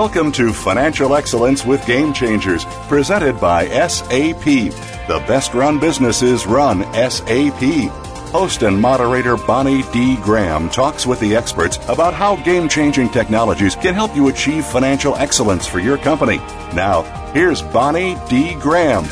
Welcome to Financial Excellence with Game Changers, presented by SAP. The best run businesses run SAP. Host and moderator Bonnie D. Graham talks with the experts about how game changing technologies can help you achieve financial excellence for your company. Now, here's Bonnie D. Graham.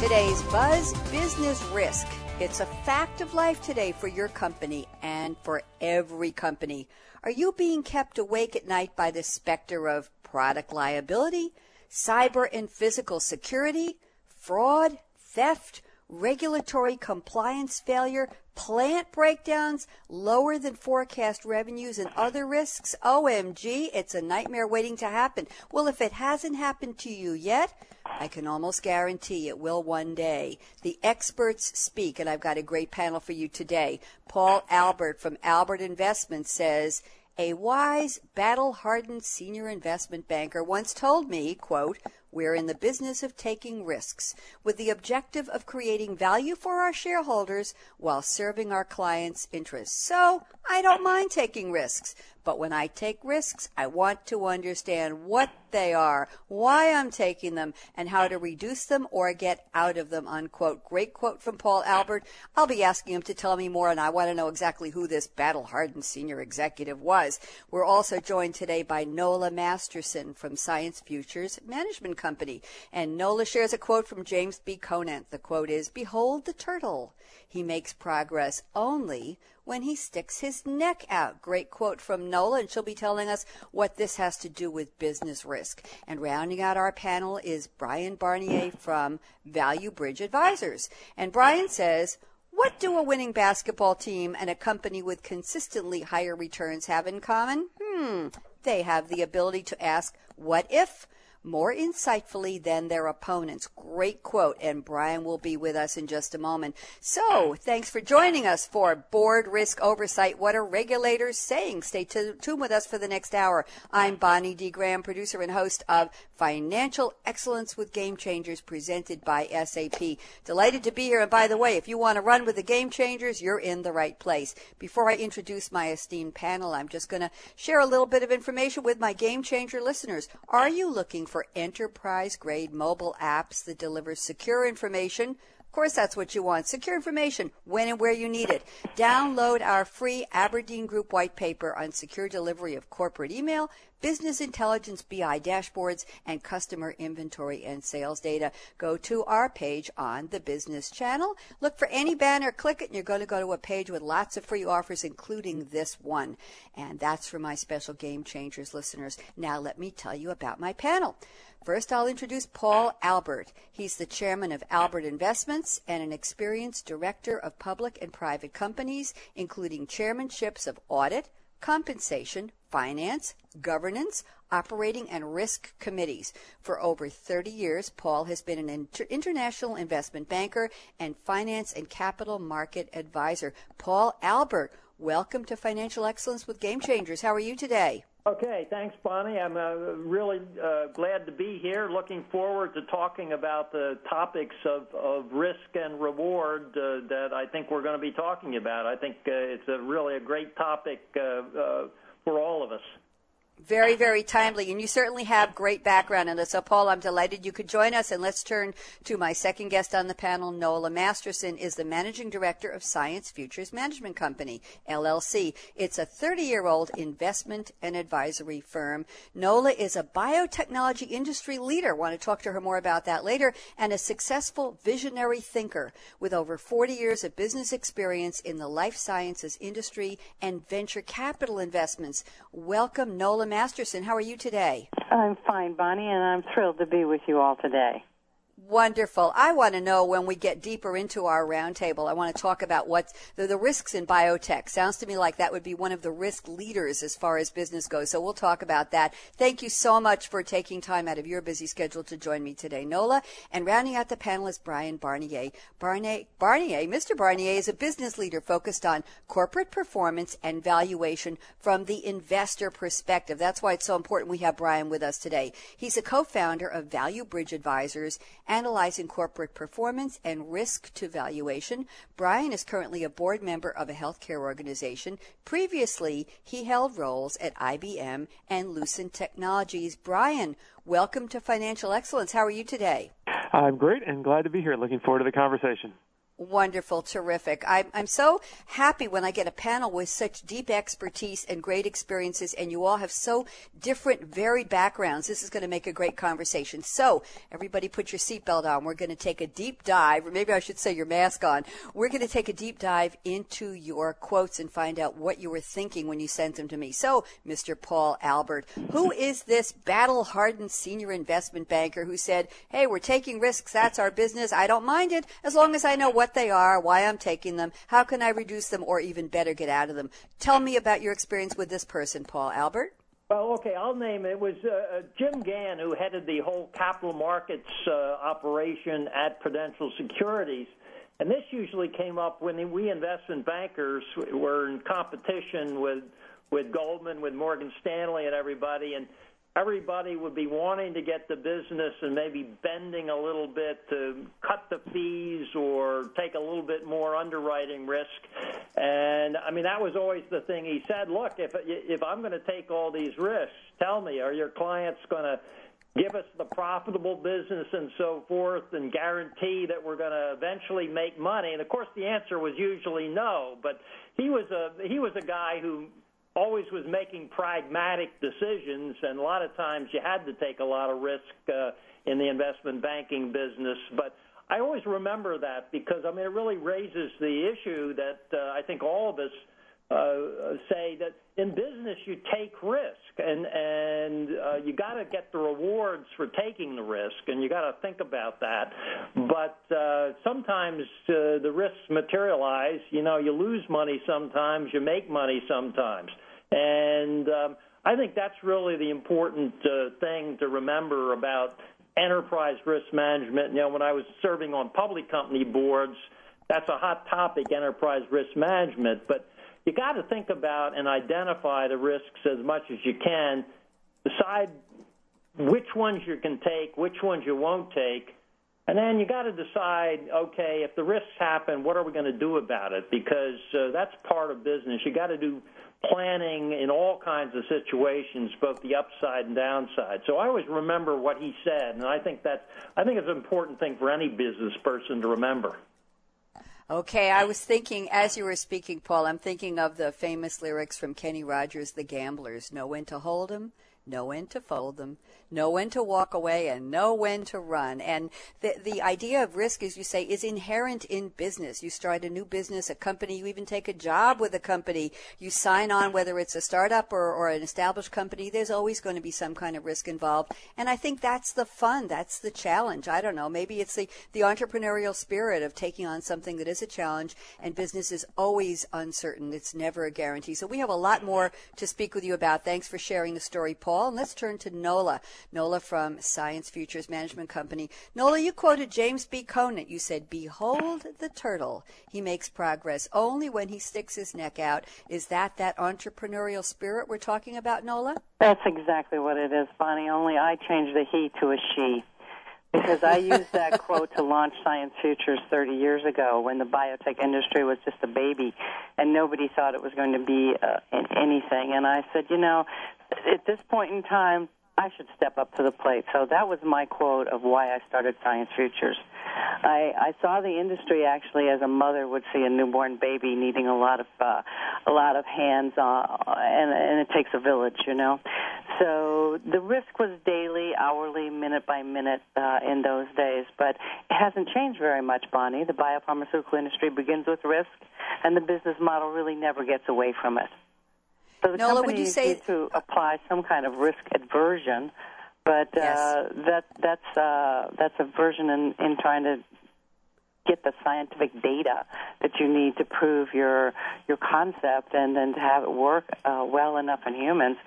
Today's Buzz Business Risk. It's a fact of life today for your company and for every company. Are you being kept awake at night by the specter of product liability, cyber and physical security, fraud, theft, regulatory compliance failure, plant breakdowns, lower than forecast revenues, and other risks? OMG, it's a nightmare waiting to happen. Well, if it hasn't happened to you yet, I can almost guarantee it will one day. The experts speak, and I've got a great panel for you today. Paul Albert from Albert Investments says, a wise, battle-hardened senior investment banker once told me, quote, we're in the business of taking risks with the objective of creating value for our shareholders while serving our clients' interests. So I don't mind taking risks, but when I take risks, I want to understand what they are, why I'm taking them, and how to reduce them or get out of them, unquote. Great quote from Paul Albert. I'll be asking him to tell me more, and I want to know exactly who this battle hardened senior executive was. We're also joined today by Nola Masterson from Science Futures Management Company. And Nola shares a quote from James B. Conant. The quote is Behold the turtle. He makes progress only when he sticks his neck out. Great quote from Nola, and she'll be telling us what this has to do with business risk. And rounding out our panel is Brian Barnier from Value Bridge Advisors. And Brian says, what do a winning basketball team and a company with consistently higher returns have in common? Hmm, they have the ability to ask, what if? More insightfully than their opponents. Great quote, and Brian will be with us in just a moment. So, thanks for joining us for Board Risk Oversight. What are regulators saying? Stay tuned with us for the next hour. I'm Bonnie D. Graham, producer and host of Financial Excellence with Game Changers, presented by SAP. Delighted to be here. And by the way, if you want to run with the Game Changers, you're in the right place. Before I introduce my esteemed panel, I'm just going to share a little bit of information with my Game Changer listeners. Are you looking for for enterprise grade mobile apps that deliver secure information. Of course, that's what you want. Secure information when and where you need it. Download our free Aberdeen Group white paper on secure delivery of corporate email, business intelligence BI dashboards, and customer inventory and sales data. Go to our page on the business channel. Look for any banner, click it, and you're going to go to a page with lots of free offers, including this one. And that's for my special Game Changers listeners. Now, let me tell you about my panel. First, I'll introduce Paul Albert. He's the chairman of Albert Investments and an experienced director of public and private companies, including chairmanships of audit, compensation, finance, governance, operating, and risk committees. For over 30 years, Paul has been an inter- international investment banker and finance and capital market advisor. Paul Albert, welcome to Financial Excellence with Game Changers. How are you today? Okay, thanks, Bonnie. I'm uh, really uh, glad to be here. Looking forward to talking about the topics of, of risk and reward uh, that I think we're going to be talking about. I think uh, it's a really a great topic uh, uh, for all of us. Very, very timely. And you certainly have great background in. So, Paul, I'm delighted you could join us. And let's turn to my second guest on the panel. Nola Masterson is the managing director of Science Futures Management Company, LLC. It's a 30 year old investment and advisory firm. Nola is a biotechnology industry leader. Want to talk to her more about that later. And a successful visionary thinker with over 40 years of business experience in the life sciences industry and venture capital investments. Welcome, Nola Masterson. How are you today? I'm fine, Bonnie, and I'm thrilled to be with you all today. Wonderful. I want to know when we get deeper into our roundtable. I want to talk about what the, the, risks in biotech. Sounds to me like that would be one of the risk leaders as far as business goes. So we'll talk about that. Thank you so much for taking time out of your busy schedule to join me today, Nola. And rounding out the panel is Brian Barnier. Barnier, Barnier, Mr. Barnier is a business leader focused on corporate performance and valuation from the investor perspective. That's why it's so important we have Brian with us today. He's a co-founder of Value Bridge Advisors analyzing corporate performance and risk to valuation. Brian is currently a board member of a healthcare organization. Previously, he held roles at IBM and Lucent Technologies. Brian, welcome to Financial Excellence. How are you today? I'm great and glad to be here. Looking forward to the conversation. Wonderful, terrific. I'm, I'm so happy when I get a panel with such deep expertise and great experiences, and you all have so different, varied backgrounds. This is going to make a great conversation. So, everybody put your seatbelt on. We're going to take a deep dive, or maybe I should say your mask on. We're going to take a deep dive into your quotes and find out what you were thinking when you sent them to me. So, Mr. Paul Albert, who is this battle hardened senior investment banker who said, Hey, we're taking risks. That's our business. I don't mind it as long as I know what what they are, why I'm taking them, how can I reduce them, or even better, get out of them. Tell me about your experience with this person, Paul Albert. Well, okay, I'll name it. It was uh, uh, Jim Gann who headed the whole capital markets uh, operation at Prudential Securities. And this usually came up when we investment bankers were in competition with with Goldman, with Morgan Stanley, and everybody. And everybody would be wanting to get the business and maybe bending a little bit to cut the fees or take a little bit more underwriting risk. And I mean, that was always the thing he said, look, if if I'm going to take all these risks, tell me, are your clients going to give us the profitable business and so forth and guarantee that we're going to eventually make money and of course the answer was usually no but he was a he was a guy who always was making pragmatic decisions, and a lot of times you had to take a lot of risk uh, in the investment banking business. But I always remember that because I mean it really raises the issue that uh, I think all of us uh, say that in business you take risk and and uh, you got to get the rewards for taking the risk and you got to think about that. But uh, sometimes uh, the risks materialize. You know you lose money sometimes you make money sometimes I think that's really the important uh, thing to remember about enterprise risk management. When I was serving on public company boards, that's a hot topic, enterprise risk management. But you got to think about and identify the risks as much as you can. Decide which ones you can take, which ones you won't take, and then you got to decide, okay, if the risks happen, what are we going to do about it? Because uh, that's part of business. You got to do planning in all kinds of situations, both the upside and downside. So I always remember what he said, and I think that I think it's an important thing for any business person to remember. Okay, I was thinking as you were speaking, Paul. I'm thinking of the famous lyrics from Kenny Rogers, "The Gamblers." Know when to hold 'em, know when to fold them, know when to walk away, and know when to run. And the, the idea of risk, as you say, is inherent in business. You start a new business, a company, you even take a job with a company, you sign on, whether it's a startup or, or an established company, there's always going to be some kind of risk involved. And I think that's the fun, that's the challenge. I don't know, maybe it's the, the entrepreneurial spirit of taking on something that is a challenge, and business is always uncertain. It's never a guarantee. So we have a lot more to speak with you about. Thanks for sharing the story, Paul. And let's turn to Nola. Nola from Science Futures Management Company. Nola, you quoted James B. Conant. You said, Behold the turtle. He makes progress only when he sticks his neck out. Is that that entrepreneurial spirit we're talking about, Nola? That's exactly what it is, Bonnie. Only I changed the he to a she because I used that quote to launch Science Futures 30 years ago when the biotech industry was just a baby and nobody thought it was going to be uh, anything. And I said, you know, at this point in time, I should step up to the plate. So that was my quote of why I started Science Futures. I, I saw the industry actually as a mother would see a newborn baby needing a lot of uh, a lot of hands on, and, and it takes a village, you know. So the risk was daily, hourly, minute by minute uh, in those days, but it hasn't changed very much, Bonnie. The biopharmaceutical industry begins with risk, and the business model really never gets away from it. So the Nola, companies would you say need to apply some kind of risk aversion But Yes. uh, that that's uh, that's a version in, in trying to get the scientific data that you need to prove your your concept, and then to have it work uh, well enough in humans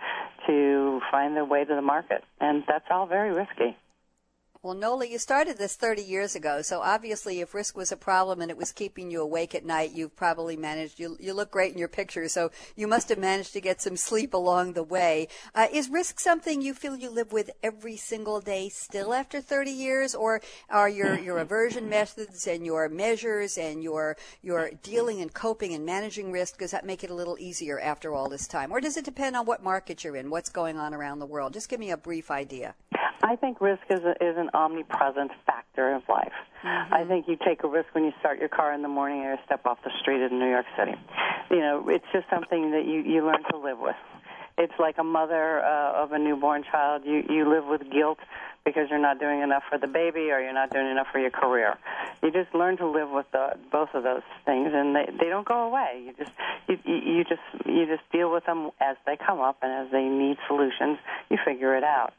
to find the way to the market. And that's all very risky. Well, Nola, you started this 30 years ago, so obviously, if risk was a problem and it was keeping you awake at night, you've probably managed. You you look great in your pictures, so you must have managed to get some sleep along the way. Uh, is risk something you feel you live with every single day still after 30 years, or are your your aversion methods and your measures and your your dealing and coping and managing risk does that make it a little easier after all this time, or does it depend on what market you're in, what's going on around the world? Just give me a brief idea. I think risk is, a, is an omnipresent factor of life. I think you take a risk when you start your car in the morning or step off the street in New York City. You know, it's just something that you, you learn to live with. It's like a mother uh, of a newborn child. You, you live with guilt because you're not doing enough for the baby or you're not doing enough for your career. You just learn to live with the, both of those things, and they, they don't go away. You just you you just you just deal with them as they come up and as they need solutions. You figure it out.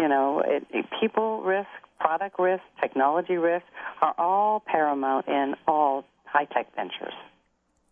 You know, it, people risk, product risk, technology risk are all paramount in all high tech ventures.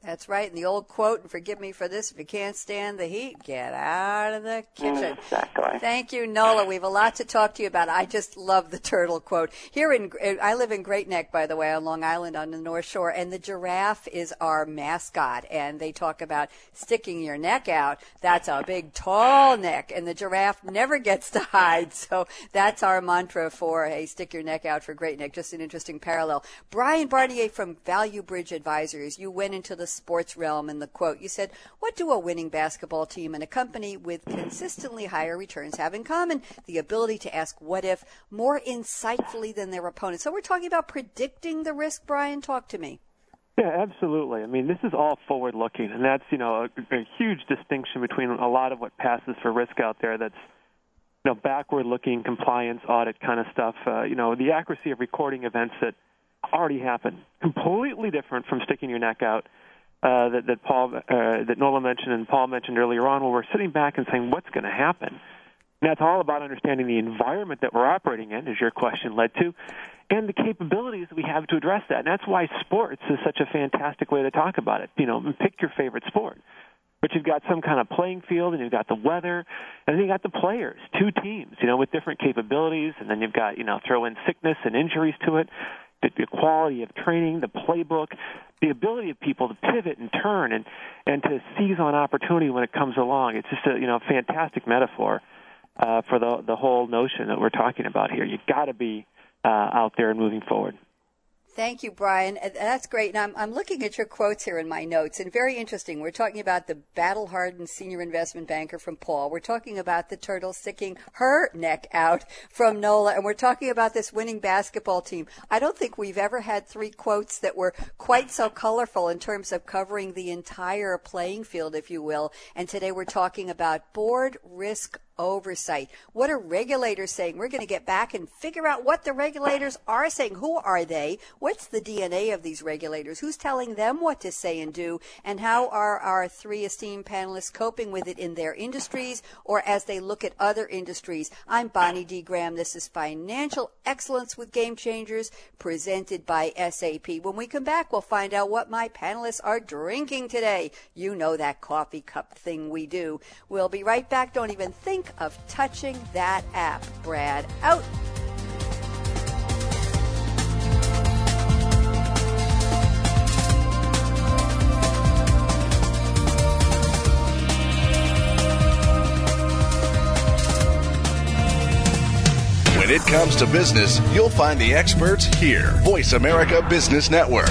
That's right. And the old quote, and forgive me for this, if you can't stand the heat, get out of the kitchen. Mm, exactly. Thank you, Nola. We have a lot to talk to you about. I just love the turtle quote. Here in, uh, I live in Great Neck, by the way, on Long Island on the North Shore, and the giraffe is our mascot. And they talk about sticking your neck out. That's a big, tall neck, and the giraffe never gets to hide. So that's our mantra for, hey, stick your neck out for Great Neck. Just an interesting parallel. Brian Barnier from Value Bridge Advisors, you went into the sports realm in the quote. You said, What do a winning basketball team and a company with consistently higher returns have in common? The ability to ask what if more insightfully than their opponents. So we're talking about predicting the risk, Brian. Talk to me. Yeah, absolutely. I mean, this is all forward looking, and that's, you know, a, a huge distinction between a lot of what passes for risk out there that's, you know, backward looking compliance audit kind of stuff. Uh, you know, the accuracy of recording events that already happened. Completely different from sticking your neck out. Uh, that, that Paul, uh, that Nola mentioned and Paul mentioned earlier on, where we're sitting back and saying, what's going to happen? And that's all about understanding the environment that we're operating in, as your question led to, and the capabilities we have to address that. And that's why sports is such a fantastic way to talk about it. You know, pick your favorite sport. But you've got some kind of playing field, and you've got the weather, and then you've got the players, two teams, you know, with different capabilities, and then you've got, you know, throw in sickness and injuries to it the, the quality of training, the playbook, the ability of people to pivot and turn and and to seize on opportunity when it comes along. It's just a you know fantastic metaphor uh, for the the whole notion that we're talking about here. You've got to be uh, out there and moving forward. Thank you, Brian. Uh, that's great. And I'm, I'm looking at your quotes here in my notes, and very interesting. We're talking about the battle hardened senior investment banker from Paul. We're talking about the turtle sticking her neck out from Nola, and we're talking about this winning basketball team. I don't think we've ever had three quotes that were quite so colorful in terms of covering the entire playing field, if you will. And today we're talking about board risk oversight. What are regulators saying? We're going to get back and figure out what the regulators are saying. Who are they? What's the DNA of these regulators? Who's telling them what to say and do? And how are our three esteemed panelists coping with it in their industries or as they look at other industries? I'm Bonnie D. Graham. This is Financial Excellence with Game Changers presented by SAP. When we come back, we'll find out what my panelists are drinking today. You know that coffee cup thing we do. We'll be right back. Don't even think of touching that app. Brad out. When it comes to business, you'll find the experts here. Voice America Business Network.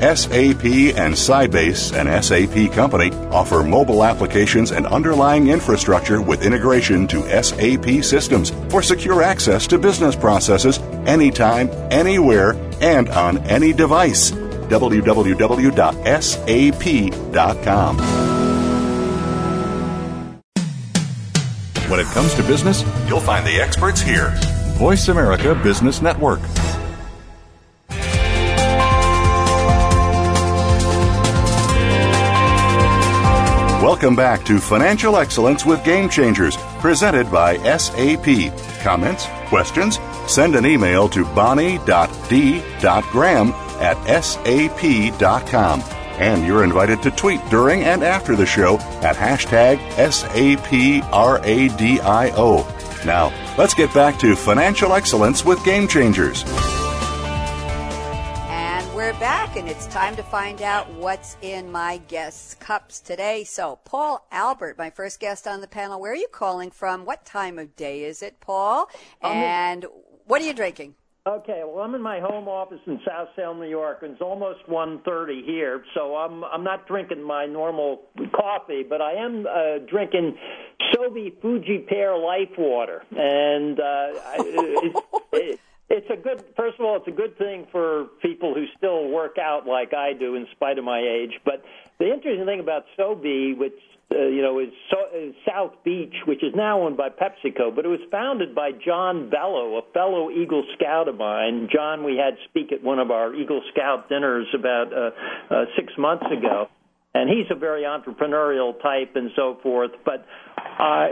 SAP and Sybase, an SAP company, offer mobile applications and underlying infrastructure with integration to SAP systems for secure access to business processes anytime, anywhere, and on any device. www.sap.com. When it comes to business, you'll find the experts here. Voice America Business Network. Welcome back to Financial Excellence with Game Changers, presented by SAP. Comments? Questions? Send an email to bonnie.d.graham at sap.com. And you're invited to tweet during and after the show at hashtag SAPRADIO. Now, let's get back to financial excellence with Game Changers. And it's time to find out what's in my guests' cups today. So, Paul Albert, my first guest on the panel, where are you calling from? What time of day is it, Paul? And what are you drinking? Okay, well, I'm in my home office in South Salem, New York, and it's almost 1:30 here, so I'm I'm not drinking my normal coffee, but I am uh, drinking Sobe Fuji Pear Life Water, and uh, it's, it, it's a good. First of all, it's a good thing for people who still work out like I do, in spite of my age. But the interesting thing about Sobe, which uh, you know, is, so, is South Beach, which is now owned by PepsiCo, but it was founded by John Bello, a fellow Eagle Scout of mine. John, we had speak at one of our Eagle Scout dinners about uh, uh, six months ago, and he's a very entrepreneurial type and so forth. But uh,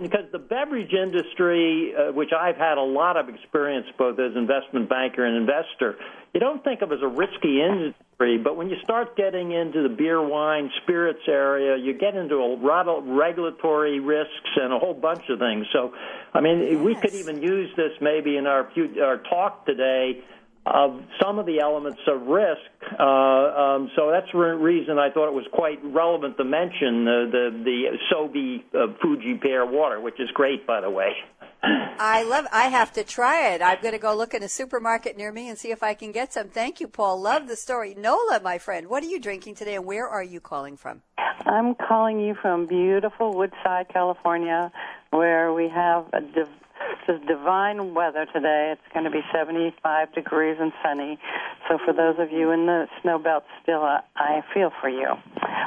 because the beverage industry, uh, which I've had a lot of experience both as investment banker and investor, you don't think of as a risky industry, but when you start getting into the beer, wine, spirits area, you get into a lot of regulatory risks and a whole bunch of things. So, I mean, yes. we could even use this maybe in our our talk today of some of the elements of risk. Uh, um, so that's the reason I thought it was quite relevant to mention the the, the Sobe uh, Fuji pear water, which is great, by the way. I love. I have to try it. I'm going to go look in a supermarket near me and see if I can get some. Thank you, Paul. Love the story. Nola, my friend, what are you drinking today, and where are you calling from? I'm calling you from beautiful Woodside, California, where we have a div- this is divine weather today. It's going to be 75 degrees and sunny. So for those of you in the snow belt still, uh, I feel for you.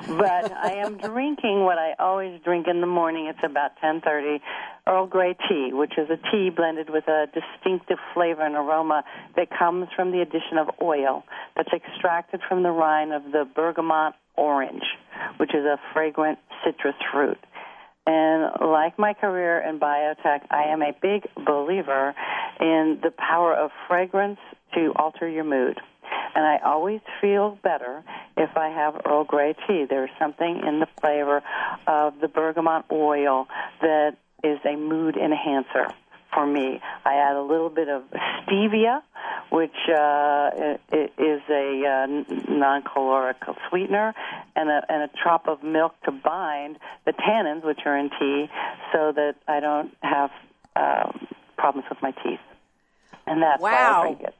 But I am drinking what I always drink in the morning. It's about 10:30. Earl Grey tea, which is a tea blended with a distinctive flavor and aroma that comes from the addition of oil that's extracted from the rind of the bergamot orange, which is a fragrant citrus fruit. And like my career in biotech, I am a big believer in the power of fragrance to alter your mood. And I always feel better if I have Earl Grey tea. There's something in the flavor of the bergamot oil that is a mood enhancer for me. I add a little bit of stevia, which uh, is a uh, non-caloric sweetener, and a, and a drop of milk to bind the tannins, which are in tea, so that I don't have um, problems with my teeth. And that's wow. why I drink it.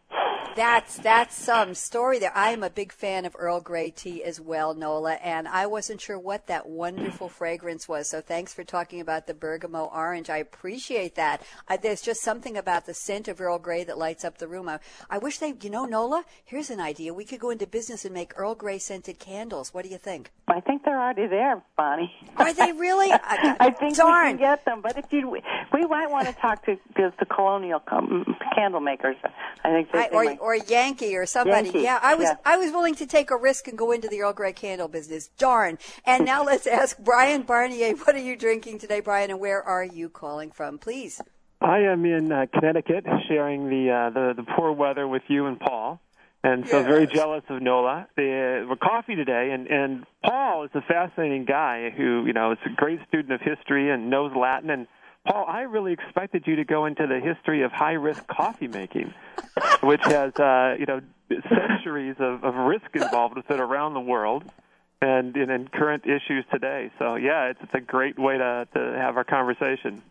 That's that's some story there. I am a big fan of Earl Grey tea as well, Nola, and I wasn't sure what that wonderful fragrance was. So thanks for talking about the bergamot orange. I appreciate that. I, there's just something about the scent of Earl Grey that lights up the room. I, I wish they, you know, Nola. Here's an idea. We could go into business and make Earl Grey scented candles. What do you think? I think they're already there, Bonnie. Are they really? I, I think darn. we can get them, but if you, we might want to talk to the, the colonial candle makers. I think they, I, or, might or Yankee or somebody. Yankee. Yeah, I was yeah. I was willing to take a risk and go into the Earl Grey candle business. Darn. And now let's ask Brian Barnier, what are you drinking today, Brian, and where are you calling from, please? I am in uh, Connecticut, sharing the, uh, the the poor weather with you and Paul, and so yes. very jealous of Nola. The, we're coffee today, and and Paul is a fascinating guy who you know is a great student of history and knows Latin and Paul, I really expected you to go into the history of high risk coffee making, which has uh, you know centuries of, of risk involved with it around the world, and, in current issues today. So yeah, it's, it's a great way to to have our conversation.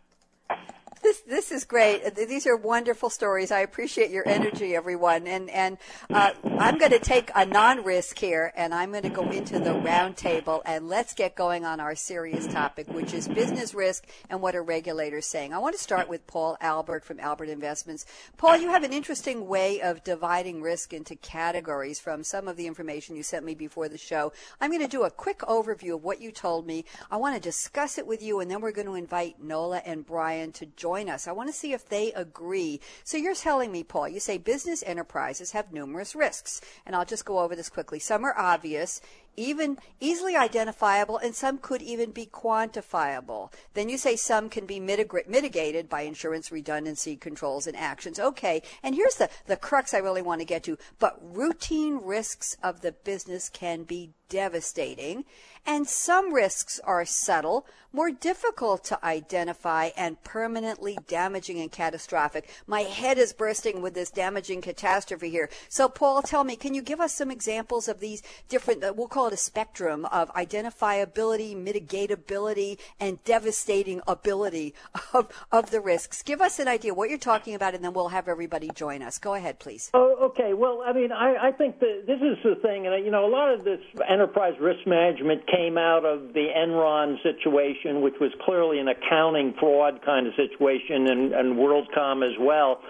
This this is great. These are wonderful stories. I appreciate your energy, everyone. And and uh, I'm going to take a non-risk here, and I'm going to go into the roundtable, and let's get going on our serious topic, which is business risk and what are regulators saying. I want to start with Paul Albert from Albert Investments. Paul, you have an interesting way of dividing risk into categories from some of the information you sent me before the show. I'm going to do a quick overview of what you told me. I want to discuss it with you, and then we're going to invite Nola and Brian to join us. I want to see if they agree. So you're telling me, Paul, you say business enterprises have numerous risks. And I'll just go over this quickly. Some are obvious even easily identifiable, and some could even be quantifiable. Then you say some can be mitig- mitigated by insurance redundancy controls and actions. Okay, and here's the, the crux I really want to get to. But routine risks of the business can be devastating, and some risks are subtle, more difficult to identify, and permanently damaging and catastrophic. My head is bursting with this damaging catastrophe here. So, Paul, tell me, can you give us some examples of these different, uh, we'll call a spectrum of identifiability, mitigatability, and devastating ability of, of the risks? Give us an idea what you're talking about, and then we'll have everybody join us. Go ahead, please. Oh, okay. Well, I mean, I, I think that this is the thing, and you know, a lot of this enterprise risk management came out of the Enron situation, which was clearly an accounting fraud kind of situation, and, and WorldCom as well.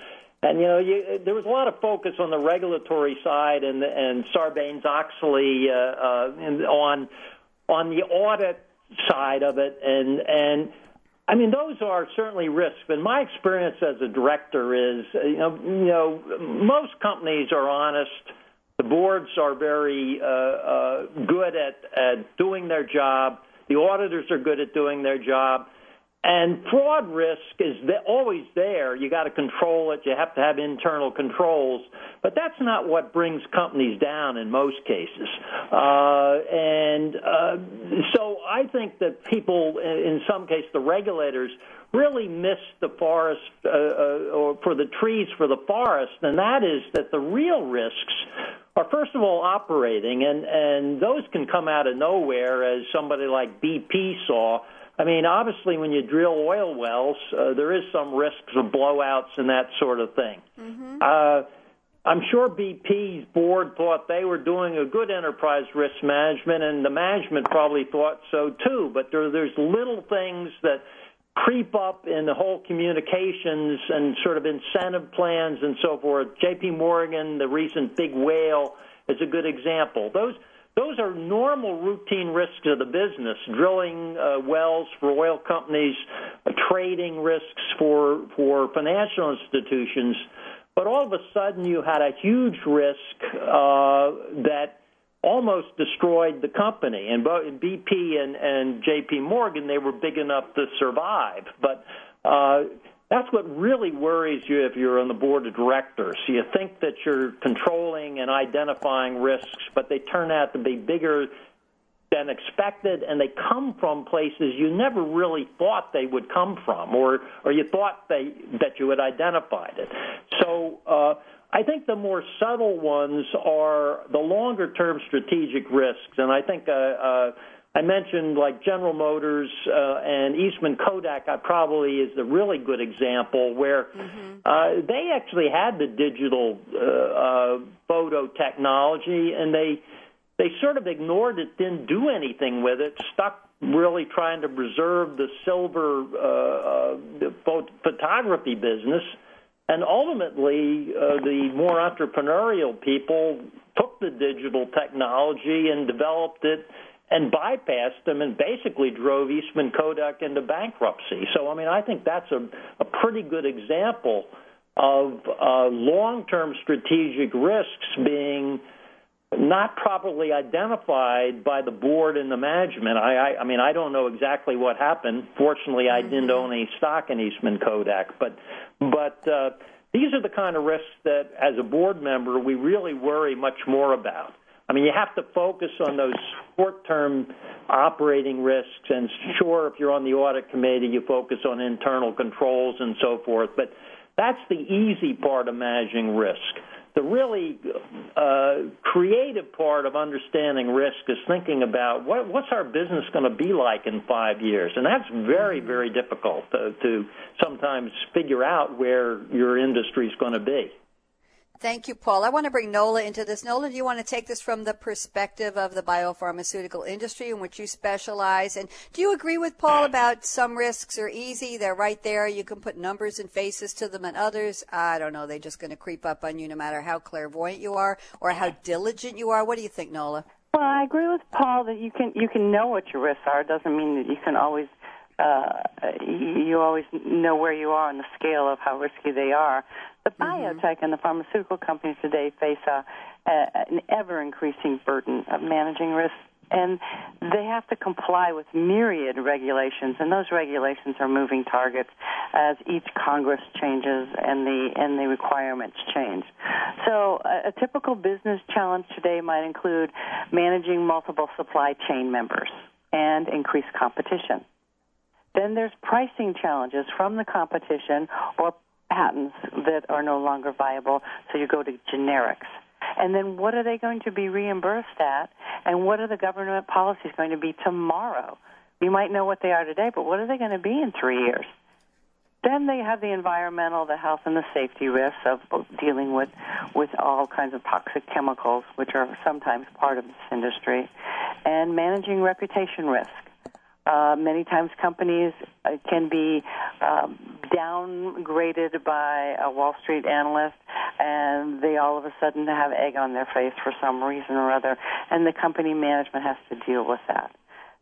And you know, you, there was a lot of focus on the regulatory side and and Sarbanes Oxley uh, uh, on on the audit side of it, and and I mean those are certainly risks. But my experience as a director is, you know, you know, most companies are honest the boards are very uh, uh, good at, at doing their job. The auditors are good at doing their job. And fraud risk is always there. You got to control it. You have to have internal controls, but that's not what brings companies down in most cases. Uh, and uh, so I think that people, in some cases, the regulators really miss the forest uh, uh, or for the trees for the forest, and that is that the real risks are first of all operating, and and those can come out of nowhere, as somebody like BP saw. I mean, obviously, when you drill oil wells, uh, there is some risks of blowouts and that sort of thing. Mm-hmm. Uh, I'm sure BP's board thought they were doing a good enterprise risk management, and the management probably thought so too. But there, there's little things that creep up in the whole communications and sort of incentive plans and so forth. J.P. Morgan, the recent big whale, is a good example. Those those are normal routine risks of the business: drilling uh, wells for oil companies, uh, trading risks for for financial institutions. But all of a sudden, you had a huge risk uh, that almost destroyed the company. And BP and, and J.P. Morgan, they were big enough to survive. That's what really worries you if you're on the board of directors. You think that you're controlling and identifying risks, but they turn out to be bigger than expected, and they come from places you never really thought they would come from, or or you thought they that you had identified it. So uh, I think the more subtle ones are the longer term strategic risks. And I think uh, uh, I mentioned like General Motors uh, and Eastman Kodak, I probably is a really good example where mm-hmm. uh, they actually had the digital uh, uh, photo technology and they they sort of ignored it, didn't do anything with it, stuck really trying to preserve the silver uh, uh, the photography business. And ultimately, uh, the more entrepreneurial people took the digital technology and developed it and bypassed them and basically drove Eastman Kodak into bankruptcy. So, I mean, I think that's a, a pretty good example of uh, long term strategic risks being not properly identified by the board and the management. I, I, I mean, I don't know exactly what happened. Fortunately, I didn't own any stock in Eastman Kodak, but but uh, these are the kind of risks that, as a board member, we really worry much more about. I mean, you have to focus on those short-term operating risks, and sure, if you're on the audit committee, you focus on internal controls and so forth. But that's the easy part of managing risk. the really uh, creative part of understanding risk is thinking about what, what's our business going to be like in five years, and that's very, very difficult to, to sometimes figure out where your industry is going to be. Thank you, Paul. I want to bring Nola into this. Nola, do you want to take this from the perspective of the biopharmaceutical industry in which you specialize? And do you agree with Paul about some risks are easy? They're right there. You can put numbers and faces to them, and others, I don't know, they're just going to creep up on you no matter how clairvoyant you are or how diligent you are. What do you think, Nola? Well, I agree with Paul that you can you can know what your risks are. It doesn't mean that you can always uh, you always know where you are on the scale of how risky they are. The mm-hmm. biotech and the pharmaceutical companies today face a, a, an ever increasing burden of managing risk, and they have to comply with myriad regulations, and those regulations are moving targets as each Congress changes and the and the requirements change. So, a, a typical business challenge today might include managing multiple supply chain members and increased competition. Then there's pricing challenges from the competition or patents that are no longer viable, so you go to generics. And then what are they going to be reimbursed at? And what are the government policies going to be tomorrow? You might know what they are today, but what are they going to be in three years? Then they have the environmental, the health, and the safety risks of dealing with, with all kinds of toxic chemicals, which are sometimes part of this industry, and managing reputation risk. Uh, many times companies uh, can be um, downgraded by a Wall Street analyst, and they all of a sudden have egg on their face for some reason or other, and the company management has to deal with that.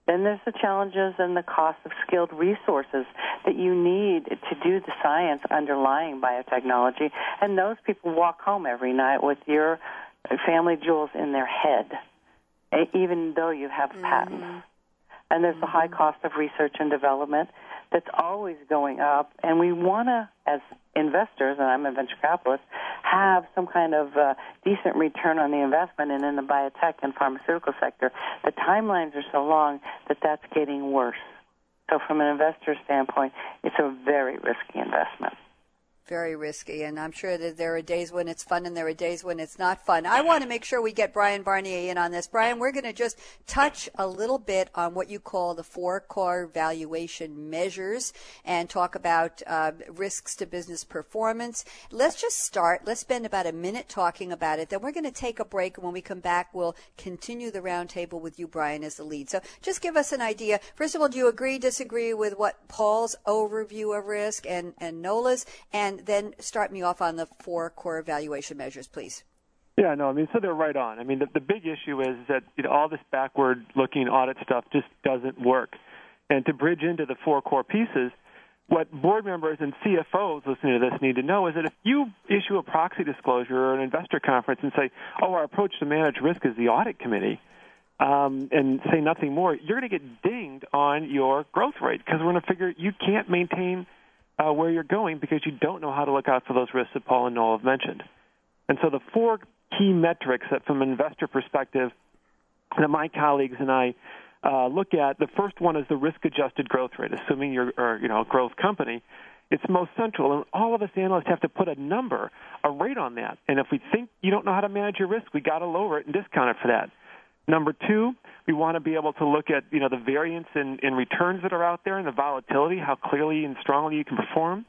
Then there's the challenges and the cost of skilled resources that you need to do the science underlying biotechnology, and those people walk home every night with your family jewels in their head, even though you have mm-hmm. patents and there's the high cost of research and development that's always going up. And we want to, as investors, and I'm a venture capitalist, have some kind of uh, decent return on the investment. And in the biotech and pharmaceutical sector, the timelines are so long that that's getting worse. So, from an investor standpoint, it's a very risky investment very risky. And I'm sure that there are days when it's fun and there are days when it's not fun. I want to make sure we get Brian Barnier in on this. Brian, we're going to just touch a little bit on what you call the four core valuation measures and talk about uh, risks to business performance. Let's just start. Let's spend about a minute talking about it. Then we're going to take a break. And when we come back, we'll continue the roundtable with you, Brian, as the lead. So just give us an idea. First of all, do you agree, disagree with what Paul's overview of risk and, and Nola's? And then start me off on the four core evaluation measures, please. Yeah, no, I mean, so they're right on. I mean, the, the big issue is that you know, all this backward-looking audit stuff just doesn't work. And to bridge into the four core pieces, what board members and CFOs listening to this need to know is that if you issue a proxy disclosure or an investor conference and say, "Oh, our approach to manage risk is the audit committee," um, and say nothing more, you're going to get dinged on your growth rate because we're going to figure you can't maintain uh, where you're going because you don't know how to look out for those risks that Paul and Nola have mentioned. And so the four key metrics that, from an investor perspective, that my colleagues and I uh, look at, the first one is the risk-adjusted growth rate, assuming you're or, you know a growth company. It's most central, and all of us analysts have to put a number, a rate on that. And if we think you don't know how to manage your risk, we got to lower it and discount it for that. Number two, we want to be able to look at you know the variance in, in returns that are out there and the volatility, how clearly and strongly you can perform.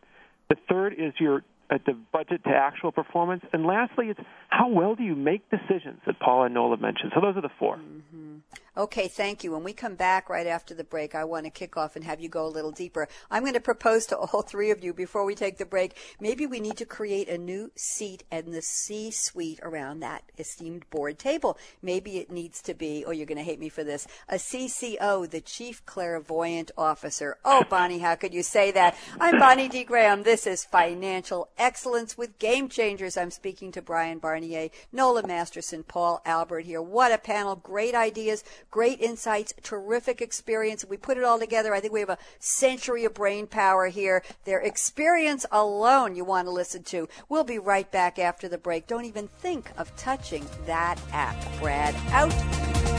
The third is your at the budget to actual performance, and lastly, it's how well do you make decisions that Paula and Nola mentioned. So those are the 4 mm-hmm. Okay, thank you. When we come back right after the break, I want to kick off and have you go a little deeper. I'm going to propose to all three of you before we take the break, maybe we need to create a new seat in the C suite around that esteemed board table. Maybe it needs to be, or you're going to hate me for this, a CCO, the Chief Clairvoyant Officer. Oh, Bonnie, how could you say that? I'm Bonnie D. Graham. This is Financial Excellence with Game Changers. I'm speaking to Brian Barnier, Nola Masterson, Paul Albert here. What a panel. Great ideas great insights, terrific experience. We put it all together. I think we have a century of brain power here. Their experience alone you want to listen to. We'll be right back after the break. Don't even think of touching that app. Brad out.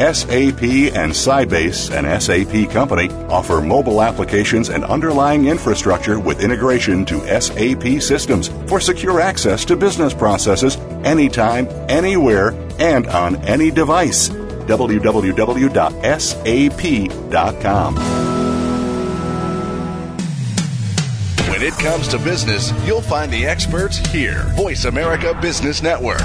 SAP and Sybase, an SAP company, offer mobile applications and underlying infrastructure with integration to SAP systems for secure access to business processes anytime, anywhere, and on any device. www.sap.com. When it comes to business, you'll find the experts here. Voice America Business Network.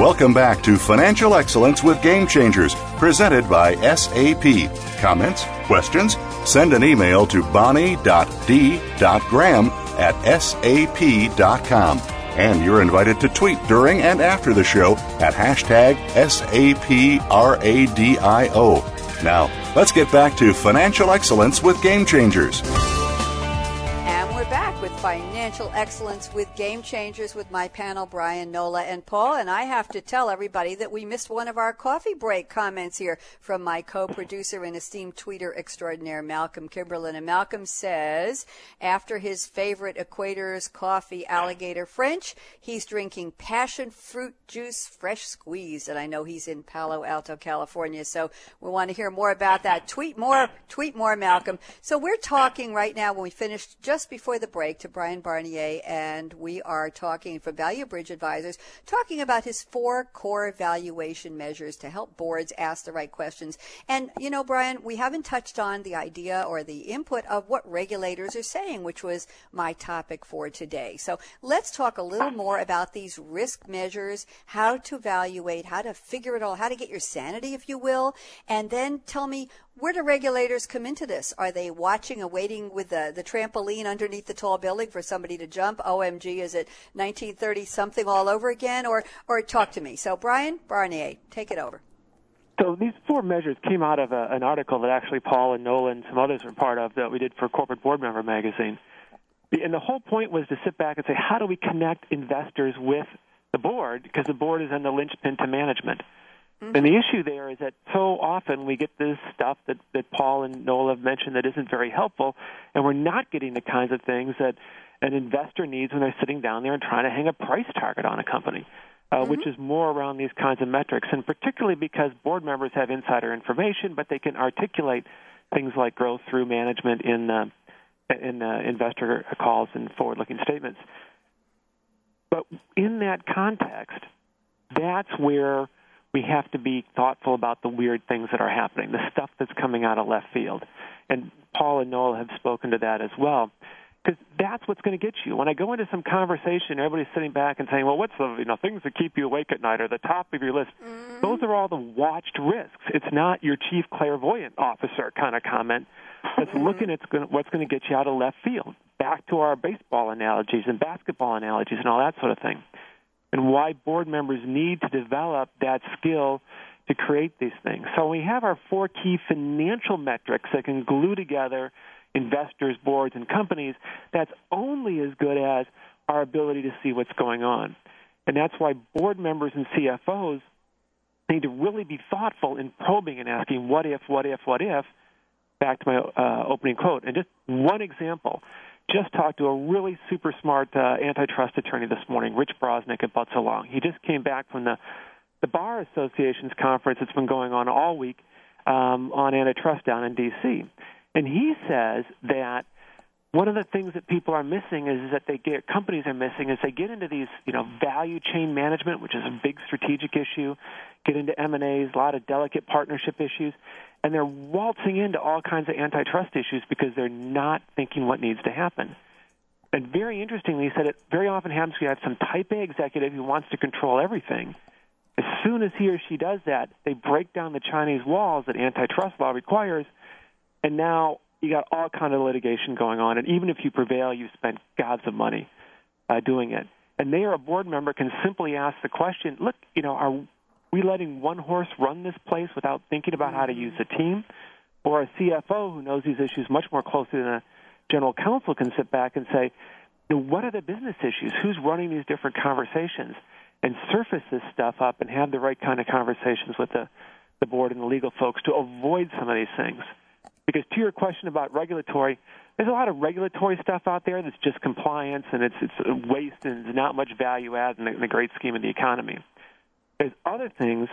Welcome back to Financial Excellence with Game Changers, presented by SAP. Comments? Questions? Send an email to bonnie.d.graham at sap.com. And you're invited to tweet during and after the show at hashtag SAPRADIO. Now, let's get back to Financial Excellence with Game Changers. Financial Excellence with Game Changers with my panel, Brian, Nola, and Paul. And I have to tell everybody that we missed one of our coffee break comments here from my co-producer and esteemed tweeter extraordinaire, Malcolm Kimberlin. And Malcolm says, after his favorite Equator's coffee, Alligator French, he's drinking passion fruit juice, fresh squeezed. And I know he's in Palo Alto, California. So we want to hear more about that. Tweet more, tweet more, Malcolm. So we're talking right now when we finished just before the break to Brian Barnier, and we are talking for Value Bridge Advisors, talking about his four core valuation measures to help boards ask the right questions. And, you know, Brian, we haven't touched on the idea or the input of what regulators are saying, which was my topic for today. So let's talk a little more about these risk measures, how to evaluate, how to figure it all, how to get your sanity, if you will, and then tell me where do regulators come into this? Are they watching and waiting with the, the trampoline underneath the tall building for somebody to jump? OMG, is it 1930 something all over again? Or, or talk to me. So, Brian Barnier, take it over. So these four measures came out of a, an article that actually Paul and Nola and some others were part of that we did for Corporate Board Member Magazine. And the whole point was to sit back and say, how do we connect investors with the board? Because the board is then the linchpin to management. Mm-hmm. And the issue there is that so often we get this stuff that, that Paul and Nola have mentioned that isn't very helpful, and we're not getting the kinds of things that an investor needs when they're sitting down there and trying to hang a price target on a company, uh, mm-hmm. which is more around these kinds of metrics, and particularly because board members have insider information, but they can articulate things like growth through management in uh, in uh, investor calls and forward-looking statements. But in that context, that's where we have to be thoughtful about the weird things that are happening, the stuff that's coming out of left field. And Paul and Nola have spoken to that as well. Because that's what's going to get you. When I go into some conversation, everybody's sitting back and saying, "Well, what's the you know things that keep you awake at night, or the top of your list?" Mm-hmm. Those are all the watched risks. It's not your chief clairvoyant officer kind of comment. That's mm-hmm. looking at what's going to get you out of left field. Back to our baseball analogies and basketball analogies and all that sort of thing and why board members need to develop that skill to create these things. So we have our four key financial metrics that can glue together investors, boards, and companies. That's only as good as our ability to see what's going on. And that's why board members and CFOs need to really be thoughtful in probing and asking what if, what if, what if, back to my uh, opening quote. And just one example just talked to a really super smart uh, antitrust attorney this morning, Rich Brosnick at Butzel Long. He just came back from the the Bar Association's conference that's been going on all week um, on antitrust down in D.C. And he says that one of the things that people are missing is that they get companies are missing is they get into these you know value chain management, which is a big strategic issue, get into M and A's, a lot of delicate partnership issues, and they're waltzing into all kinds of antitrust issues because they're not thinking what needs to happen. And very interestingly, he said it very often happens you have some type A executive who wants to control everything. As soon as he or she does that, they break down the Chinese walls that antitrust law requires, and now you got all kind of litigation going on. And even if you prevail, you've spent gobs of money uh, doing it. And they or a board member can simply ask the question: Look, you know, are we letting one horse run this place without thinking about how to use a team? Or a CFO who knows these issues much more closely than a general counsel can sit back and say, what are the business issues? Who's running these different conversations? And surface this stuff up and have the right kind of conversations with the, the board and the legal folks to avoid some of these things. Because to your question about regulatory, there's a lot of regulatory stuff out there that's just compliance and it's it's waste and it's not much value add in the, in the great scheme of the economy. There's other things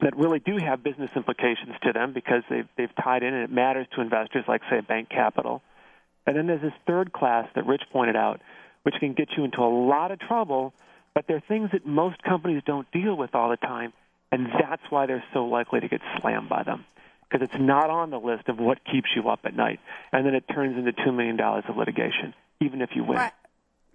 that really do have business implications to them because they've they've tied in and it matters to investors like say bank capital. And then there's this third class that Rich pointed out, which can get you into a lot of trouble, but they're things that most companies don't deal with all the time, and that's why they're so likely to get slammed by them because it's not on the list of what keeps you up at night. And then it turns into $2 million of litigation, even if you win. Right.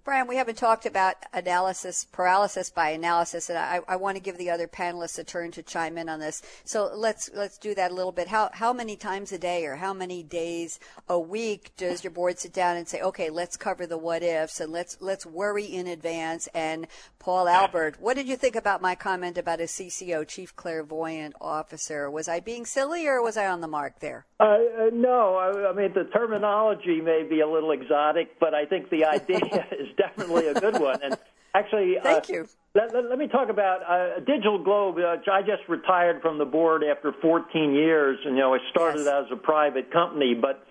Brian, we haven't talked about analysis, paralysis by analysis, and I, I, want to give the other panelists a turn to chime in on this. So let's let's do that a little bit. How how many times a day or how many days a week does your board sit down and say, okay, let's cover the what ifs and let's let's worry in advance? And Paul Albert, what did you think about my comment about a CCO, Chief Clairvoyant Officer? Was I being silly or was I on the mark there? Uh, uh, no, I, I mean the terminology may be a little exotic, but I think the idea is definitely a good one. And actually, uh, thank uh, you. Let, let, let, me talk about uh, Digital Globe. Uh, I just retired from the board after 14 years, and you know I started yes. as a private company. But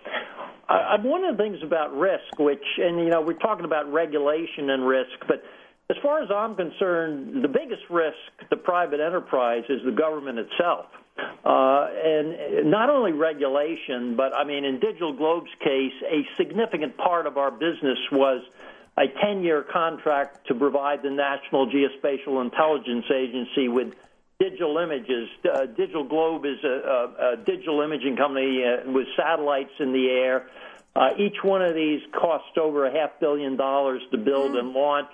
I, one of the things about risk, which and you know we're talking about regulation and risk, but as far as I'm concerned, the biggest risk to private enterprise is the government itself. Uh, and not only regulation, but I mean, in Digital Globe's case, a significant part of our business was a 10 year contract to provide the National Geospatial Intelligence Agency with digital images. Uh, digital Globe is a, a, a digital imaging company uh, with satellites in the air. Uh, each one of these cost over a half billion dollars to build mm. and launch.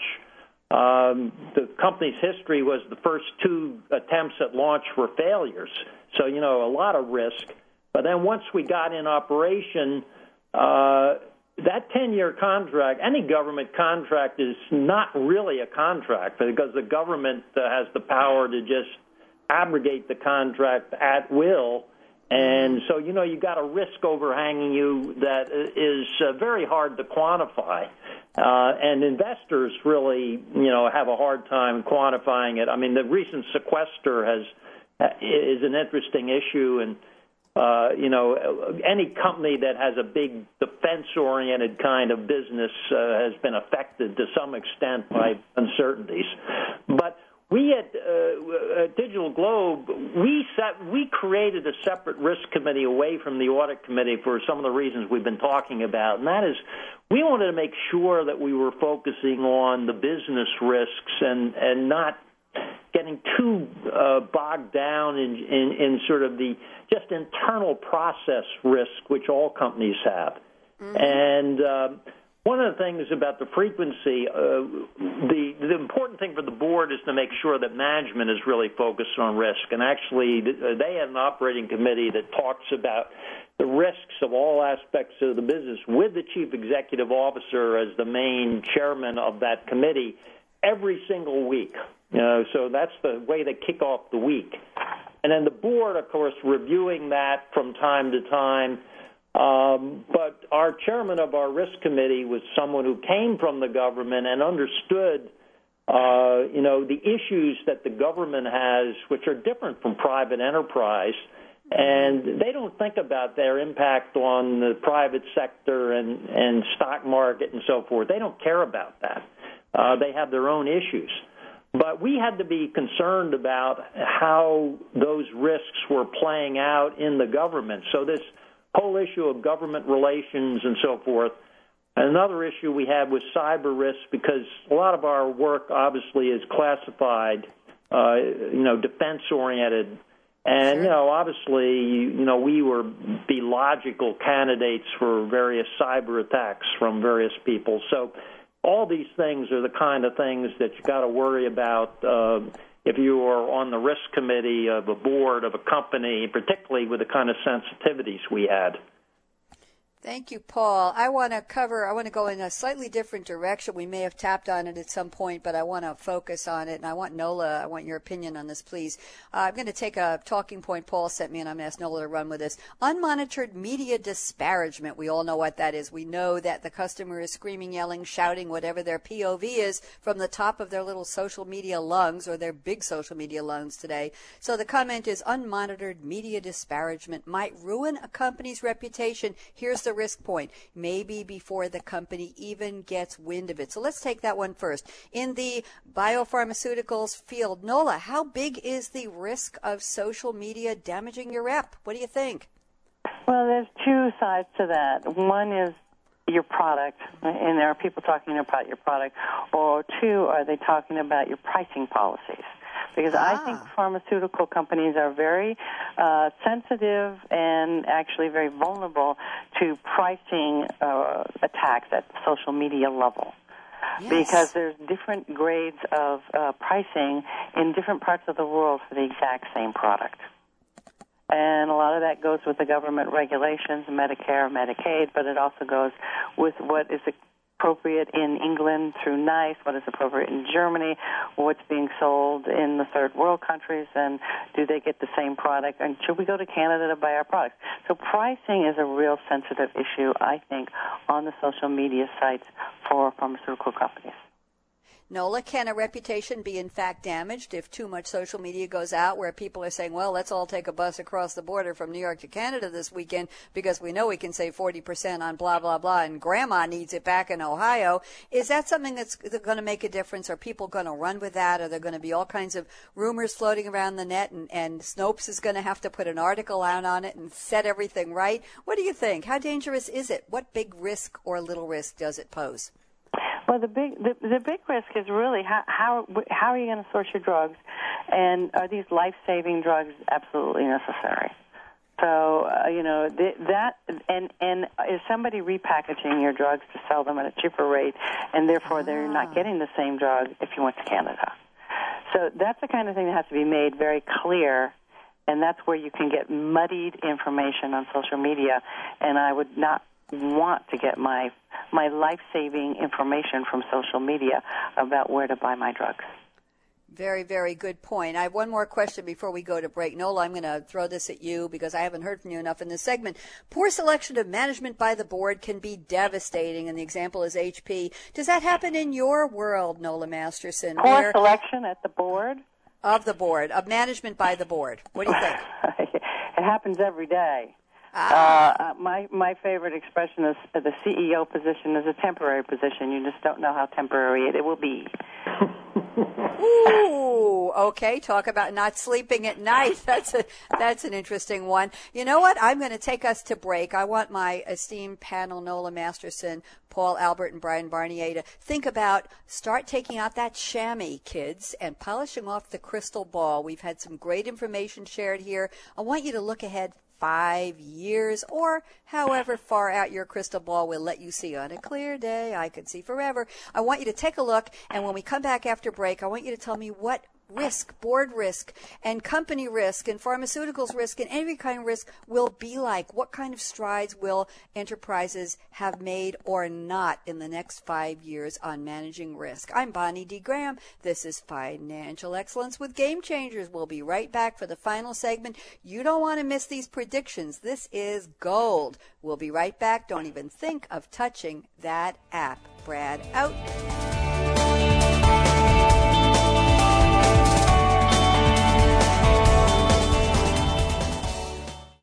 Um, the company's history was the first two attempts at launch were failures. So, you know, a lot of risk. But then once we got in operation, uh, that 10 year contract, any government contract is not really a contract because the government uh, has the power to just abrogate the contract at will. And so, you know, you got a risk overhanging you that is uh, very hard to quantify. Uh, and investors really, you know, have a hard time quantifying it. I mean, the recent sequester has is an interesting issue, and uh, you know, any company that has a big defense-oriented kind of business uh, has been affected to some extent by uncertainties. But we at, uh, at Digital Globe, we set, we created a separate risk committee away from the audit committee for some of the reasons we've been talking about, and that is we wanted to make sure that we were focusing on the business risks and and not getting too uh, bogged down in, in in sort of the just internal process risk which all companies have, mm-hmm. and. Uh, one of the things about the frequency, uh, the the important thing for the board is to make sure that management is really focused on risk. And actually, they have an operating committee that talks about the risks of all aspects of the business with the chief executive officer as the main chairman of that committee every single week. Know, so that's the way they kick off the week. And then the board, of course, reviewing that from time to time um, but our chairman of our risk committee was someone who came from the government and understood, uh, you know, the issues that the government has, which are different from private enterprise. And they don't think about their impact on the private sector and, and stock market and so forth. They don't care about that. Uh, they have their own issues. But we had to be concerned about how those risks were playing out in the government. So this whole issue of government relations and so forth. Another issue we had was cyber risk because a lot of our work obviously is classified, uh, you know, defense oriented. And, you know, obviously, you know, we were be logical candidates for various cyber attacks from various people. So all these things are the kind of things that you got to worry about. Uh, if you are on the risk committee of a board of a company, particularly with the kind of sensitivities we had. Thank you, Paul. I want to cover, I want to go in a slightly different direction. We may have tapped on it at some point, but I want to focus on it. And I want Nola, I want your opinion on this, please. Uh, I'm going to take a talking point Paul sent me, and I'm going to ask Nola to run with this. Unmonitored media disparagement. We all know what that is. We know that the customer is screaming, yelling, shouting, whatever their POV is from the top of their little social media lungs or their big social media lungs today. So the comment is unmonitored media disparagement might ruin a company's reputation. Here's the risk point, maybe before the company even gets wind of it. So let's take that one first. In the biopharmaceuticals field, Nola, how big is the risk of social media damaging your rep? What do you think? Well, there's two sides to that. One is your product, and there are people talking about your product, or two, are they talking about your pricing policies? because ah. I think ah. pharmaceutical companies are very uh, sensitive and actually very vulnerable to pricing uh, attacks at social media level. Yes. Because there's different grades of uh, pricing in different parts of the world for the exact same product. And a lot of that goes with the government regulations, Medicare, Medicaid, but it also goes with what is appropriate in England through NICE, what is appropriate in Germany, what's being sold in the third world countries, and do they get the same product? And should we go to Canada to buy our products? So pricing is a real sensitive issue, I think, on the social media sites for pharmaceutical companies. Nola, can a reputation be in fact damaged if too much social media goes out where people are saying, well, let's all take a bus across the border from New York to Canada this weekend because we know we can save 40% on blah, blah, blah, and grandma needs it back in Ohio. Is that something that's going to make a difference? Are people going to run with that? Are there going to be all kinds of rumors floating around the net and, and Snopes is going to have to put an article out on it and set everything right? What do you think? How dangerous is it? What big risk or little risk does it pose? Well, the big the, the big risk is really how how how are you going to source your drugs, and are these life saving drugs absolutely necessary? So uh, you know th- that, and and is somebody repackaging your drugs to sell them at a cheaper rate, and therefore they're not ah. getting the same drug if you went to Canada. So that's the kind of thing that has to be made very clear, and that's where you can get muddied information on social media. And I would not want to get my my life saving information from social media about where to buy my drugs. Very, very good point. I have one more question before we go to break. Nola, I'm going to throw this at you because I haven't heard from you enough in this segment. Poor selection of management by the board can be devastating, and the example is HP. Does that happen in your world, Nola Masterson? Poor where, selection at the board? Of the board, of management by the board. What do you think? it happens every day. Uh, my my favorite expression is uh, the CEO position is a temporary position. You just don't know how temporary it, it will be. Ooh, okay. Talk about not sleeping at night. That's a that's an interesting one. You know what? I'm going to take us to break. I want my esteemed panel, Nola Masterson, Paul Albert, and Brian Barnier, to think about start taking out that chamois, kids, and polishing off the crystal ball. We've had some great information shared here. I want you to look ahead five years, or however far out your crystal ball will let you see on a clear day. I can see forever. I want you to take a look, and when we come back after break, I want you to tell me what risk, board risk, and company risk, and pharmaceuticals risk, and every kind of risk will be like? What kind of strides will enterprises have made or not in the next five years on managing risk? I'm Bonnie D. Graham. This is Financial Excellence with Game Changers. We'll be right back for the final segment. You don't want to miss these predictions. This is gold. We'll be right back. Don't even think of touching that app. Brad out.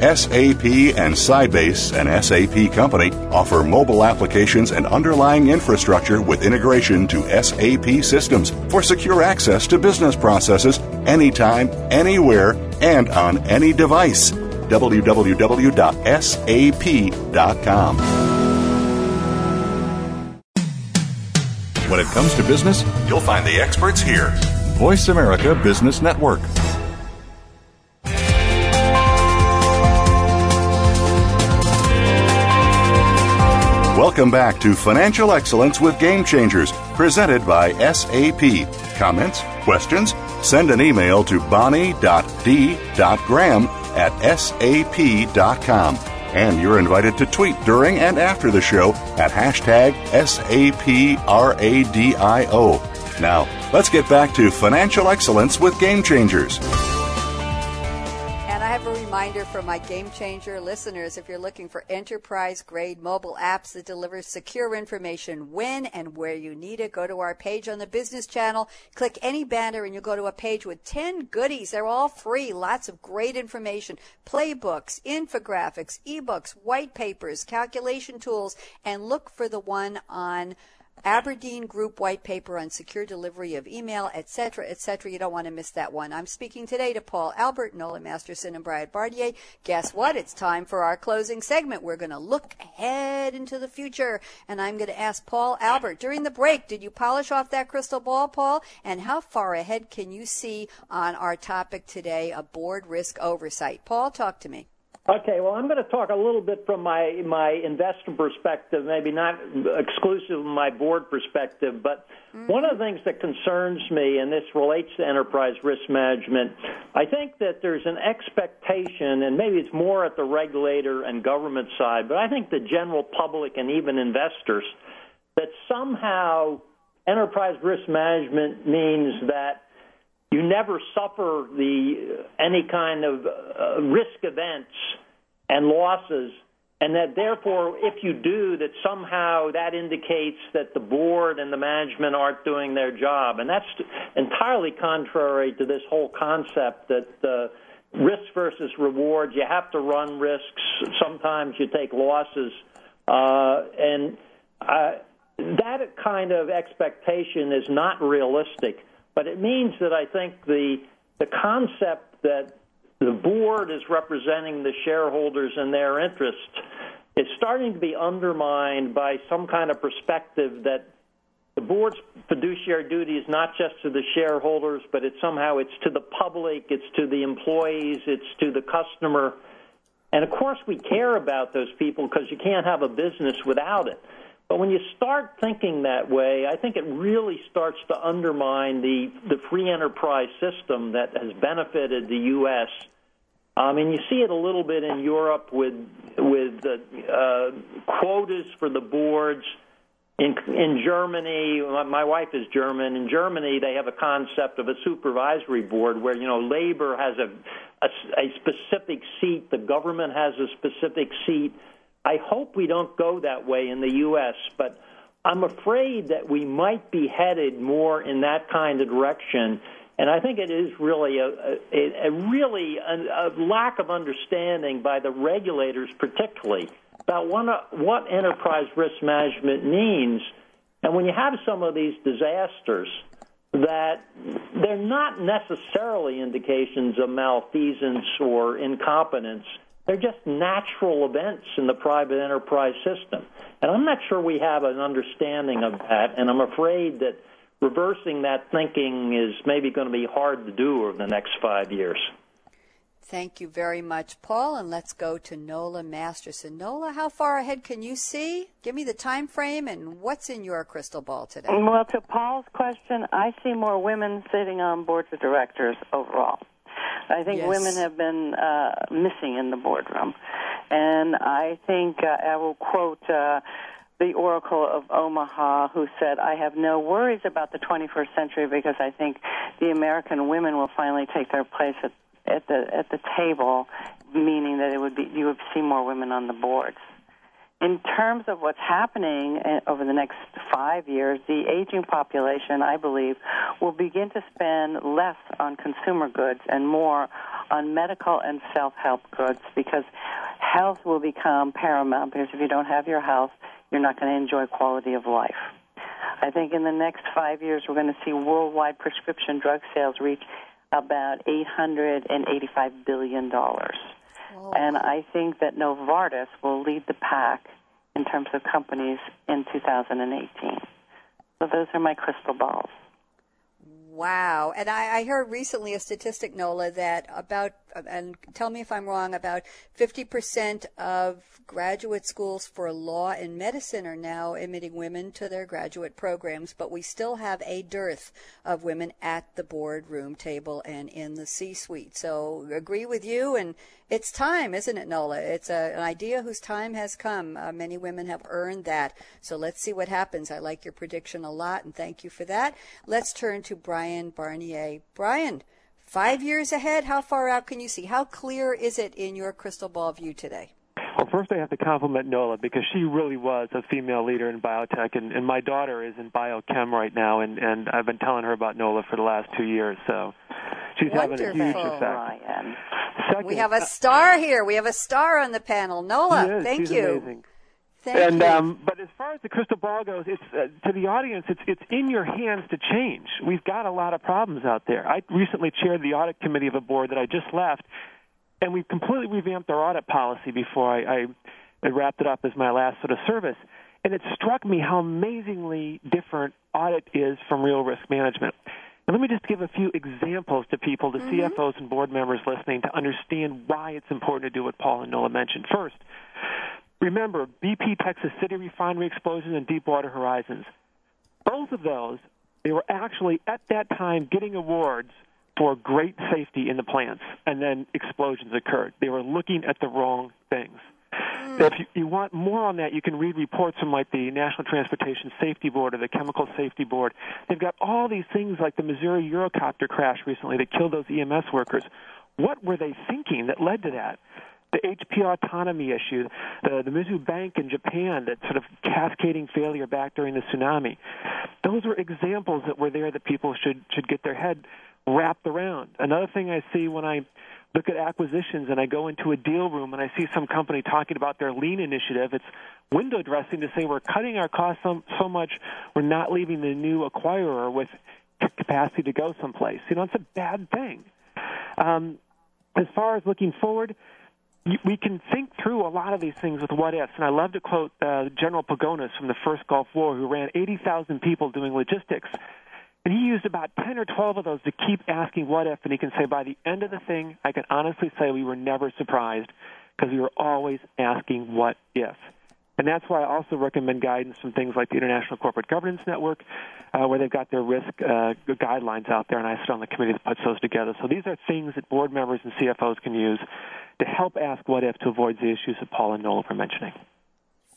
SAP and Sybase, an SAP company, offer mobile applications and underlying infrastructure with integration to SAP systems for secure access to business processes anytime, anywhere, and on any device. www.sap.com. When it comes to business, you'll find the experts here. Voice America Business Network. Welcome back to Financial Excellence with Game Changers, presented by SAP. Comments? Questions? Send an email to bonnie.d.graham at sap.com. And you're invited to tweet during and after the show at hashtag SAPRADIO. Now, let's get back to financial excellence with Game Changers. Reminder for my Game Changer listeners if you're looking for enterprise grade mobile apps that deliver secure information when and where you need it, go to our page on the business channel, click any banner, and you'll go to a page with 10 goodies. They're all free, lots of great information. Playbooks, infographics, ebooks, white papers, calculation tools, and look for the one on Aberdeen Group white paper on secure delivery of email, etc., etc. You don't want to miss that one. I'm speaking today to Paul Albert, Nola Masterson, and Brian Barnier. Guess what? It's time for our closing segment. We're going to look ahead into the future, and I'm going to ask Paul Albert during the break. Did you polish off that crystal ball, Paul? And how far ahead can you see on our topic today, a board risk oversight? Paul, talk to me. Okay, well, I'm going to talk a little bit from my my investor perspective, maybe not exclusive of my board perspective, but mm-hmm. one of the things that concerns me, and this relates to enterprise risk management, I think that there's an expectation, and maybe it's more at the regulator and government side, but I think the general public and even investors, that somehow enterprise risk management means that you never suffer the any kind of uh, risk events and losses and that therefore if you do that somehow that indicates that the board and the management aren't doing their job. And that's entirely contrary to this whole concept that uh, risk versus rewards you have to run risks. Sometimes you take losses. Uh, and uh, that kind of expectation is not realistic but it means that I think the the concept that the board is representing the shareholders and their interests is starting to be undermined by some kind of perspective that the board's fiduciary duty is not just to the shareholders, but it's somehow it's to the public, it's to the employees, it's to the customer. And of course, we care about those people because you can't have a business without it. But when you start thinking that way, I think it really starts to undermine the, the free enterprise system that has benefited the U.S. I mean, you see it a little bit in Europe with with uh, uh, quotas for the boards. In in Germany, my wife is German. In Germany, they have a concept of a supervisory board where you know labor has a a, a specific seat, the government has a specific seat I hope we don't go that way in the U.S., but I'm afraid that we might be headed more in that kind of direction. And I think it is really a, a, a really a, a lack of understanding by the regulators, particularly about what, what enterprise risk management means. And when you have some of these disasters, that they're not necessarily indications of malfeasance or incompetence they're just natural events in the private enterprise system. And I'm not sure we have an understanding of that, and I'm afraid that reversing that thinking is maybe going to be hard to do over the next five years. Thank you very much, Paul. And let's go to Nola Masterson. Nola, how far ahead can you see? Give me the time frame and what's in your crystal ball today. Well, to Paul's question, I see more women sitting on boards of directors overall. I think yes. women have been uh, missing in the boardroom. And I think uh, I will quote uh, the Oracle of Omaha, who said, I have no worries about the 21st century because I think the American women will finally take their place at, at, the, at the table, meaning that it would be, you would see more women on the boards in terms of what's happening uh, over the next five years, the aging population, I believe, will begin to spend less on consumer goods and more on medical and self help goods because health will become paramount because if you don't have your health, you're not going to enjoy quality of life. I think in the next five years, we're going to see worldwide prescription drug sales reach about $885 billion. Oh. And I think that Novartis will lead the pack in terms of companies in 2018. So those are my crystal balls. Wow. And I, I, heard recently a statistic, Nola, that about, and tell me if I'm wrong, about 50% of graduate schools for law and medicine are now admitting women to their graduate programs, but we still have a dearth of women at the boardroom table and in the C suite. So agree with you, and it's time, isn't it, Nola? It's a, an idea whose time has come. Uh, many women have earned that. So let's see what happens. I like your prediction a lot, and thank you for that. Let's turn to Brian Barnier. Brian, five years ahead, how far out can you see? How clear is it in your crystal ball view today? Well, first I have to compliment Nola because she really was a female leader in biotech, and, and my daughter is in biochem right now, and, and I've been telling her about Nola for the last two years. So she's Wonderful. having a huge effect. Ryan. Second, we have a star here. We have a star on the panel. Nola, is, thank she's you. Amazing. Thank and you. um, but as far as the crystal ball goes, it's uh, to the audience. It's it's in your hands to change. We've got a lot of problems out there. I recently chaired the audit committee of a board that I just left, and we've completely revamped our audit policy before I, I, I wrapped it up as my last sort of service. And it struck me how amazingly different audit is from real risk management. And let me just give a few examples to people, to Mm-hmm. CFOs and board members listening, to understand why it's important to do what Paul and Nola mentioned. First, remember BP Texas City refinery explosion and Deepwater Horizons. Both of those, they were actually at that time getting awards for great safety in the plants, and then explosions occurred. They were looking at the wrong things. Hmm. If you, you want more on that, you can read reports from like the National Transportation Safety Board or the Chemical Safety Board. They've got all these things like the Missouri Eurocopter crash recently that killed those EMS workers. What were they thinking that led to that? The HP autonomy issue, the, the Mizuho Bank in Japan, that sort of cascading failure back during the tsunami. Those were examples that were there that people should should get their head wrapped around. Another thing I see when I look at acquisitions and I go into a deal room and I see some company talking about their lean initiative, it's window dressing to say we're cutting our costs so, so much we're not leaving the new acquirer with capacity to go someplace. You know, it's a bad thing. Um, as far as looking forward, we can think through a lot of these things with what ifs. And I love to quote uh, General Pagonis from the first Gulf War, who ran 80,000 people doing logistics. And he used about 10 or 12 of those to keep asking what if. And he can say, by the end of the thing, I can honestly say we were never surprised because we were always asking what if. And that's why I also recommend guidance from things like the International Corporate Governance Network, uh, where they've got their risk uh, guidelines out there, and I sit on the committee that puts those together. So these are things that board members and CFOs can use to help ask what if to avoid the issues that Paul and Nola were mentioning.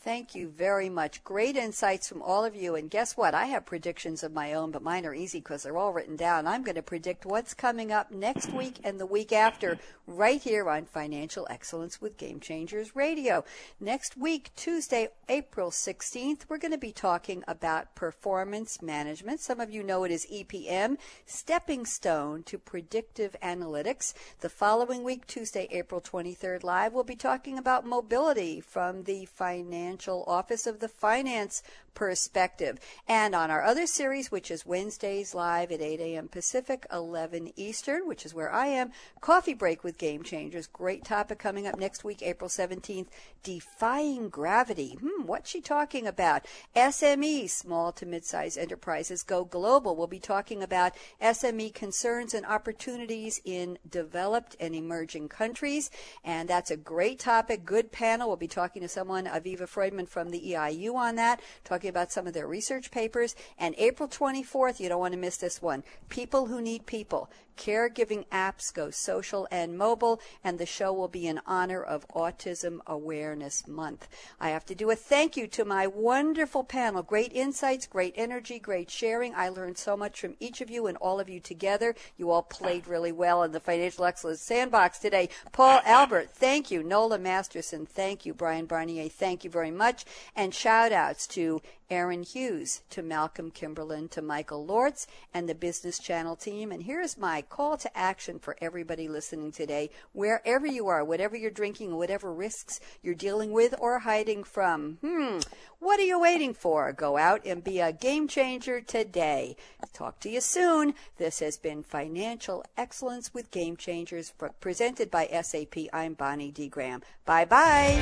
Thank you very much. Great insights from all of you. And guess what? I have predictions of my own, but mine are easy because they're all written down. I'm going to predict what's coming up next week and the week after right here on Financial Excellence with Game Changers Radio. Next week, Tuesday, April 16th, we're going to be talking about performance management. Some of you know it as EPM, stepping stone to predictive analytics. The following week, Tuesday, April 23rd, live, we'll be talking about mobility from the financial office of the finance perspective. And on our other series, which is Wednesdays live at 8 a.m. Pacific, 11 Eastern, which is where I am, Coffee Break with Game Changers. Great topic coming up next week, April 17th. Defying Gravity. Hmm, what's she talking about? SME, small to mid-sized enterprises, go global. We'll be talking about SME concerns and opportunities in developed and emerging countries. And that's a great topic. Good panel. We'll be talking to someone, Aviva Freudmann from the EIU on that, talking about some of their research papers. And April 24th, you don't want to miss this one. People who need people. Caregiving apps go social and mobile, and the show will be in honor of Autism Awareness Month. I have to do a thank you to my wonderful panel. Great insights, great energy, great sharing. I learned so much from each of you and all of you together. You all played really well in the Financial Excellence Sandbox today. Paul Albert, thank you. Nola Masterson, thank you. Brian Barnier, thank you very much. And shout outs to Aaron Hughes, to Malcolm Kimberlin, to Michael Lortz, and the Business Channel team. And here's my call to action for everybody listening today. Wherever you are, whatever you're drinking, whatever risks you're dealing with or hiding from, hmm, what are you waiting for? Go out and be a game changer today. Talk to you soon. This has been Financial Excellence with Game Changers presented by SAP. I'm Bonnie D. Graham. Bye bye.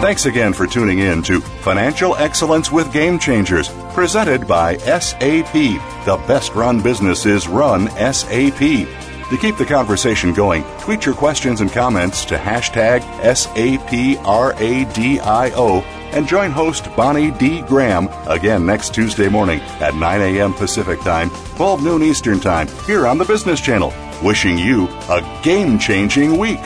Thanks again for tuning in to Financial Excellence with Game Changers, presented by SAP. The best run businesses run SAP. To keep the conversation going, tweet your questions and comments to hashtag SAPRADIO and join host Bonnie D. Graham again next Tuesday morning at 9 a.m. Pacific Time, 12 noon Eastern Time, here on the Business Channel. Wishing you a game changing week.